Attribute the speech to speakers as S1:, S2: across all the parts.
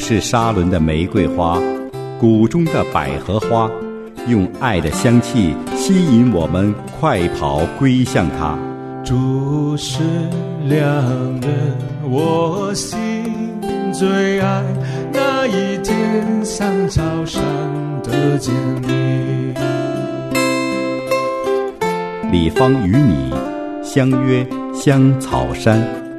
S1: 是沙伦的玫瑰花，谷中的百合花，用爱的香气吸引我们快跑归向他。
S2: 主是良人，我心最爱那一天像早上的见你。
S1: 李芳与你相约香草山。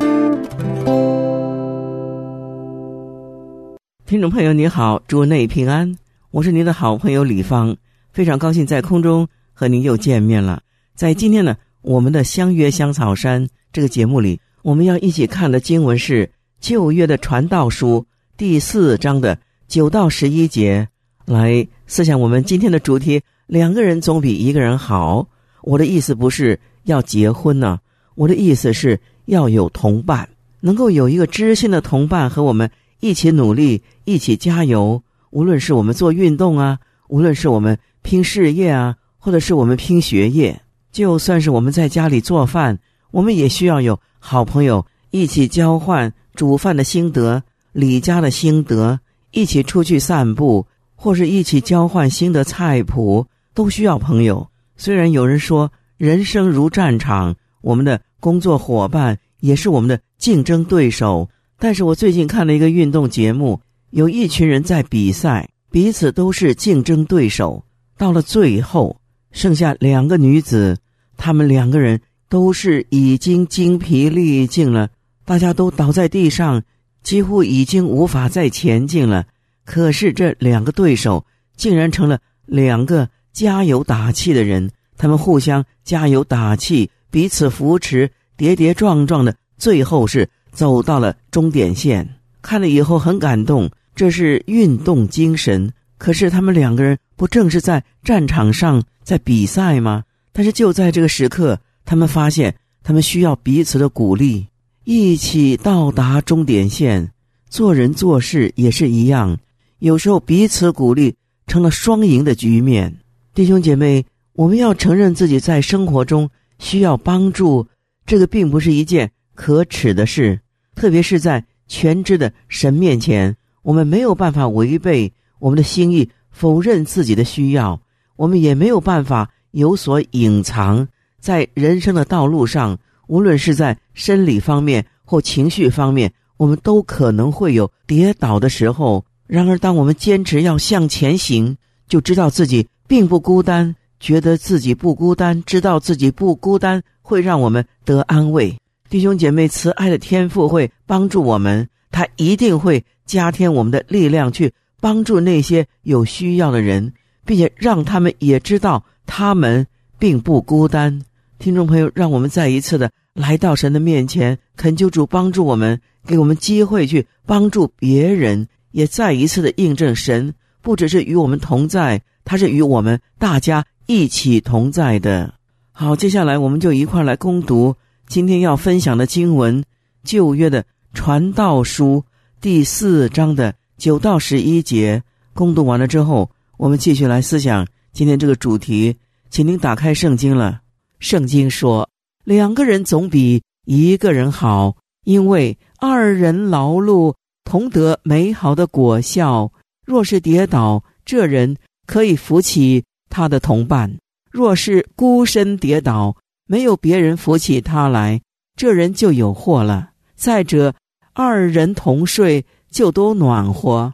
S3: 听众朋友，你好，祝内平安，我是您的好朋友李芳，非常高兴在空中和您又见面了。在今天呢，我们的相约香草山这个节目里，我们要一起看的经文是旧约的传道书第四章的九到十一节，来思想我们今天的主题：两个人总比一个人好。我的意思不是要结婚呢，我的意思是要有同伴，能够有一个知心的同伴和我们一起努力，一起加油。无论是我们做运动啊，无论是我们拼事业啊，或者是我们拼学业，就算是我们在家里做饭，我们也需要有好朋友一起交换煮饭的心得、李家的心得，一起出去散步，或是一起交换新的菜谱，都需要朋友。虽然有人说人生如战场，我们的工作伙伴也是我们的竞争对手，但是我最近看了一个运动节目，有一群人在比赛，彼此都是竞争对手。到了最后，剩下两个女子，她们两个人都是已经精疲力尽了，大家都倒在地上，几乎已经无法再前进了。可是这两个对手竟然成了两个。加油打气的人，他们互相加油打气，彼此扶持，跌跌撞撞的，最后是走到了终点线。看了以后很感动，这是运动精神。可是他们两个人不正是在战场上在比赛吗？但是就在这个时刻，他们发现他们需要彼此的鼓励，一起到达终点线。做人做事也是一样，有时候彼此鼓励成了双赢的局面。弟兄姐妹，我们要承认自己在生活中需要帮助，这个并不是一件可耻的事。特别是在全知的神面前，我们没有办法违背我们的心意，否认自己的需要。我们也没有办法有所隐藏。在人生的道路上，无论是在生理方面或情绪方面，我们都可能会有跌倒的时候。然而，当我们坚持要向前行，就知道自己。并不孤单，觉得自己不孤单，知道自己不孤单，会让我们得安慰。弟兄姐妹，慈爱的天赋会帮助我们，他一定会加添我们的力量，去帮助那些有需要的人，并且让他们也知道他们并不孤单。听众朋友，让我们再一次的来到神的面前，恳求主帮助我们，给我们机会去帮助别人，也再一次的印证神不只是与我们同在。他是与我们大家一起同在的。好，接下来我们就一块来攻读今天要分享的经文《旧约的传道书》第四章的九到十一节。攻读完了之后，我们继续来思想今天这个主题。请您打开圣经了。圣经说：“两个人总比一个人好，因为二人劳碌同得美好的果效。若是跌倒，这人。”可以扶起他的同伴。若是孤身跌倒，没有别人扶起他来，这人就有祸了。再者，二人同睡就都暖和，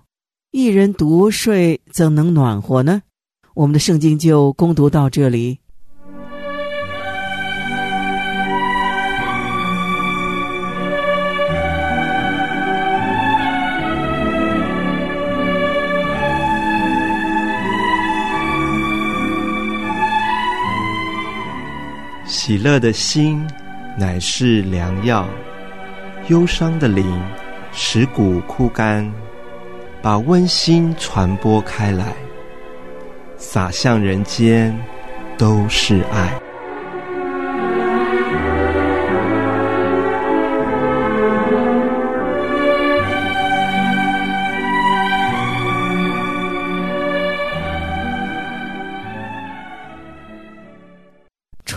S3: 一人独睡怎能暖和呢？我们的圣经就攻读到这里。
S4: 喜乐的心乃是良药，忧伤的灵使骨枯干。把温馨传播开来，洒向人间，都是爱。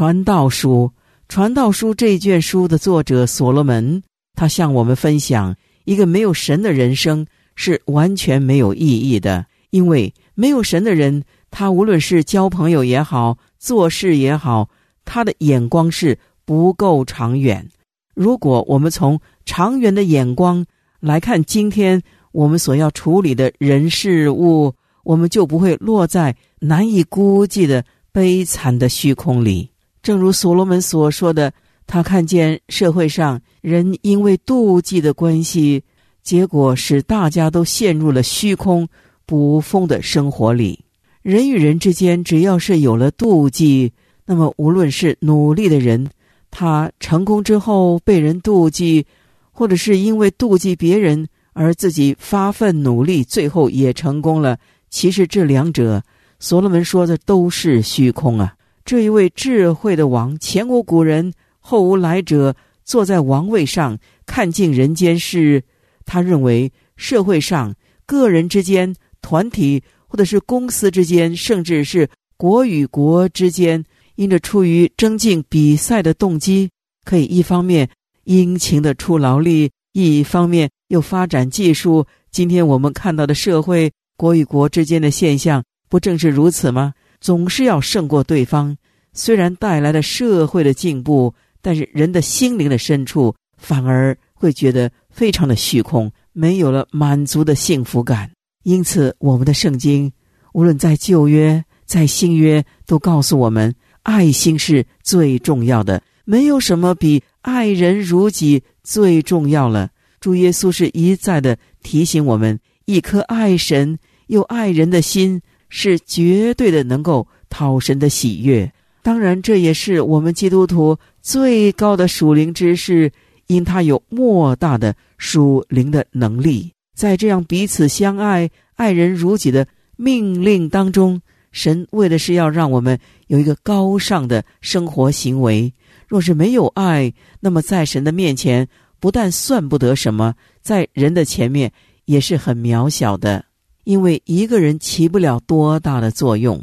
S3: 传道书，传道书这卷书的作者所罗门，他向我们分享一个没有神的人生是完全没有意义的，因为没有神的人，他无论是交朋友也好，做事也好，他的眼光是不够长远。如果我们从长远的眼光来看今天我们所要处理的人事物，我们就不会落在难以估计的悲惨的虚空里。正如所罗门所说的，他看见社会上人因为妒忌的关系，结果使大家都陷入了虚空捕风的生活里。人与人之间，只要是有了妒忌，那么无论是努力的人，他成功之后被人妒忌，或者是因为妒忌别人而自己发奋努力，最后也成功了。其实这两者，所罗门说的都是虚空啊。这一位智慧的王，前无古人，后无来者，坐在王位上，看尽人间事。他认为社会上个人之间、团体或者是公司之间，甚至是国与国之间，因着出于增进比赛的动机，可以一方面殷勤的出劳力，一方面又发展技术。今天我们看到的社会，国与国之间的现象，不正是如此吗？总是要胜过对方，虽然带来了社会的进步，但是人的心灵的深处反而会觉得非常的虚空，没有了满足的幸福感。因此，我们的圣经无论在旧约、在新约，都告诉我们，爱心是最重要的，没有什么比爱人如己最重要了。主耶稣是一再的提醒我们，一颗爱神又爱人的心。是绝对的能够讨神的喜悦，当然这也是我们基督徒最高的属灵之识，因他有莫大的属灵的能力。在这样彼此相爱、爱人如己的命令当中，神为的是要让我们有一个高尚的生活行为。若是没有爱，那么在神的面前不但算不得什么，在人的前面也是很渺小的。因为一个人起不了多大的作用，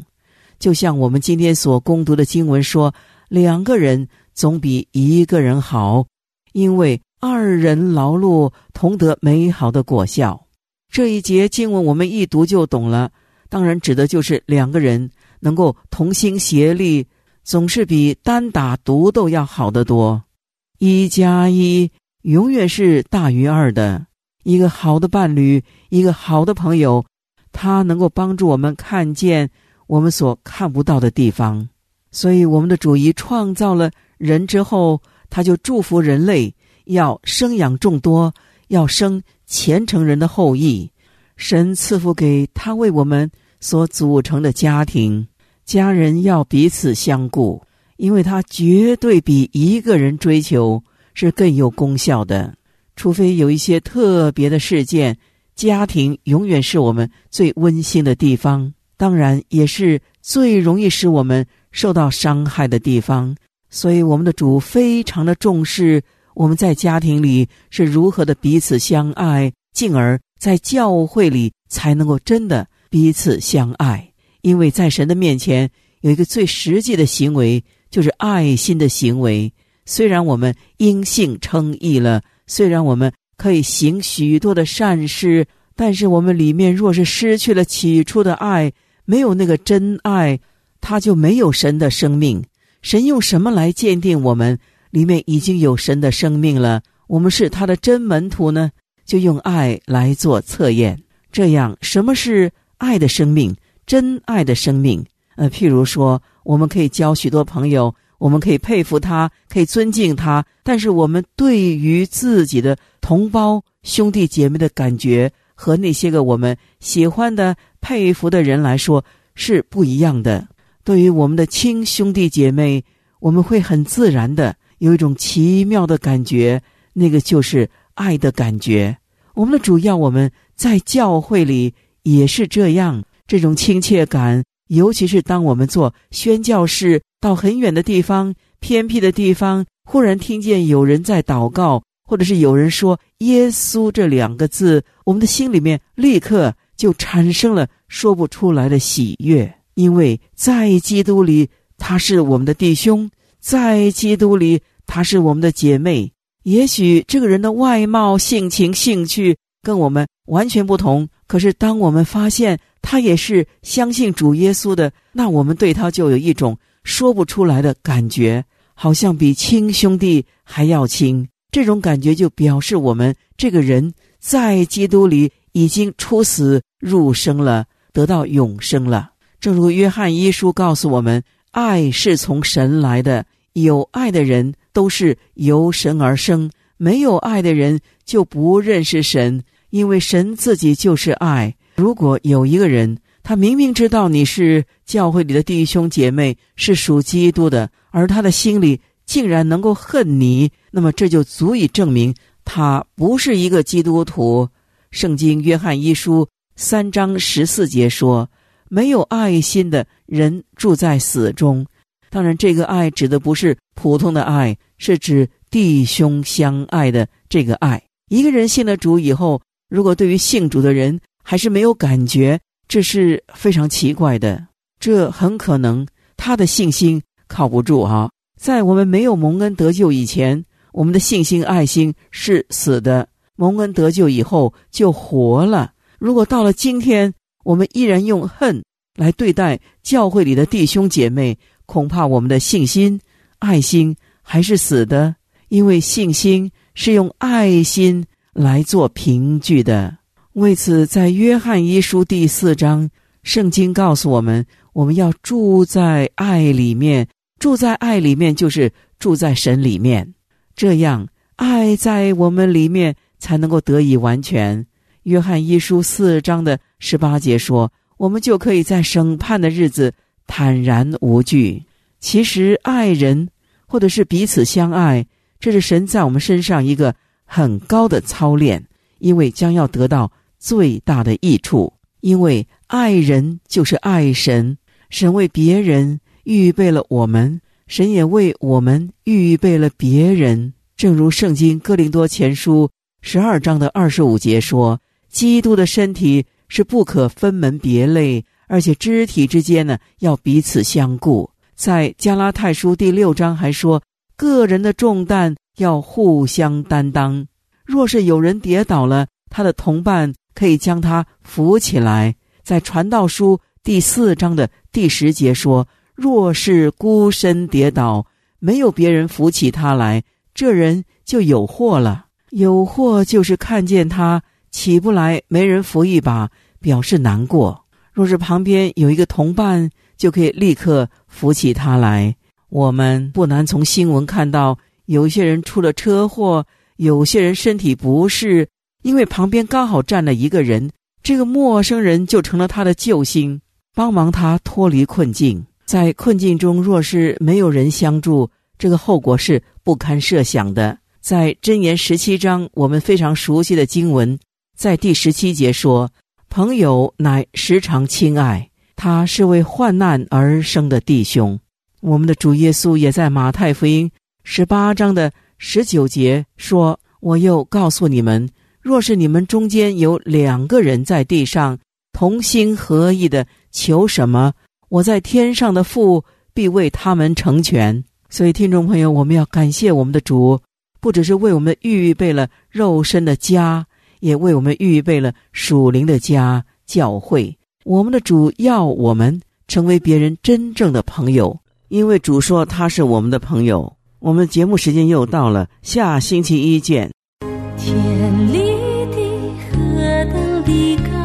S3: 就像我们今天所攻读的经文说，两个人总比一个人好，因为二人劳碌同得美好的果效。这一节经文我们一读就懂了，当然指的就是两个人能够同心协力，总是比单打独斗要好得多。一加一永远是大于二的，一个好的伴侣，一个好的朋友。他能够帮助我们看见我们所看不到的地方，所以我们的主一创造了人之后，他就祝福人类要生养众多，要生虔诚人的后裔。神赐福给他为我们所组成的家庭，家人要彼此相顾，因为他绝对比一个人追求是更有功效的，除非有一些特别的事件。家庭永远是我们最温馨的地方，当然也是最容易使我们受到伤害的地方。所以，我们的主非常的重视我们在家庭里是如何的彼此相爱，进而在教会里才能够真的彼此相爱。因为在神的面前有一个最实际的行为，就是爱心的行为。虽然我们因信称义了，虽然我们。可以行许多的善事，但是我们里面若是失去了起初的爱，没有那个真爱，他就没有神的生命。神用什么来鉴定我们里面已经有神的生命了？我们是他的真门徒呢？就用爱来做测验。这样，什么是爱的生命？真爱的生命？呃，譬如说，我们可以交许多朋友。我们可以佩服他，可以尊敬他，但是我们对于自己的同胞兄弟姐妹的感觉，和那些个我们喜欢的、佩服的人来说是不一样的。对于我们的亲兄弟姐妹，我们会很自然的有一种奇妙的感觉，那个就是爱的感觉。我们的主要我们在教会里也是这样，这种亲切感，尤其是当我们做宣教士。到很远的地方、偏僻的地方，忽然听见有人在祷告，或者是有人说“耶稣”这两个字，我们的心里面立刻就产生了说不出来的喜悦，因为在基督里他是我们的弟兄，在基督里他是我们的姐妹。也许这个人的外貌、性情、兴趣跟我们完全不同。可是当我们发现他也是相信主耶稣的，那我们对他就有一种说不出来的感觉，好像比亲兄弟还要亲。这种感觉就表示我们这个人在基督里已经出死入生了，得到永生了。正如约翰一书告诉我们，爱是从神来的，有爱的人都是由神而生，没有爱的人就不认识神，因为神自己就是爱。如果有一个人，他明明知道你是教会里的弟兄姐妹，是属基督的，而他的心里竟然能够恨你。那么这就足以证明他不是一个基督徒。圣经约翰一书三章十四节说：“没有爱心的人住在死中。”当然，这个爱指的不是普通的爱，是指弟兄相爱的这个爱。一个人信了主以后，如果对于信主的人还是没有感觉，这是非常奇怪的。这很可能他的信心靠不住啊！在我们没有蒙恩得救以前。我们的信心、爱心是死的，蒙恩得救以后就活了。如果到了今天，我们依然用恨来对待教会里的弟兄姐妹，恐怕我们的信心、爱心还是死的。因为信心是用爱心来做凭据的。为此，在约翰一书第四章，圣经告诉我们，我们要住在爱里面。住在爱里面，就是住在神里面。这样，爱在我们里面才能够得以完全。约翰一书四章的十八节说：“我们就可以在审判的日子坦然无惧。”其实，爱人或者是彼此相爱，这是神在我们身上一个很高的操练，因为将要得到最大的益处。因为爱人就是爱神，神为别人预备了我们。神也为我们预备了别人，正如圣经哥林多前书十二章的二十五节说：“基督的身体是不可分门别类，而且肢体之间呢要彼此相顾。”在加拉太书第六章还说：“个人的重担要互相担当。若是有人跌倒了，他的同伴可以将他扶起来。”在传道书第四章的第十节说。若是孤身跌倒，没有别人扶起他来，这人就有祸了。有祸就是看见他起不来，没人扶一把，表示难过。若是旁边有一个同伴，就可以立刻扶起他来。我们不难从新闻看到，有些人出了车祸，有些人身体不适，因为旁边刚好站了一个人，这个陌生人就成了他的救星，帮忙他脱离困境。在困境中，若是没有人相助，这个后果是不堪设想的。在箴言十七章，我们非常熟悉的经文，在第十七节说：“朋友乃时常亲爱，他是为患难而生的弟兄。”我们的主耶稣也在马太福音十八章的十九节说：“我又告诉你们，若是你们中间有两个人在地上同心合意的求什么。”我在天上的父必为他们成全。所以，听众朋友，我们要感谢我们的主，不只是为我们预备了肉身的家，也为我们预备了属灵的家——教会。我们的主要我们成为别人真正的朋友，因为主说他是我们的朋友。我们节目时间又到了，下星期一见。
S5: 天里。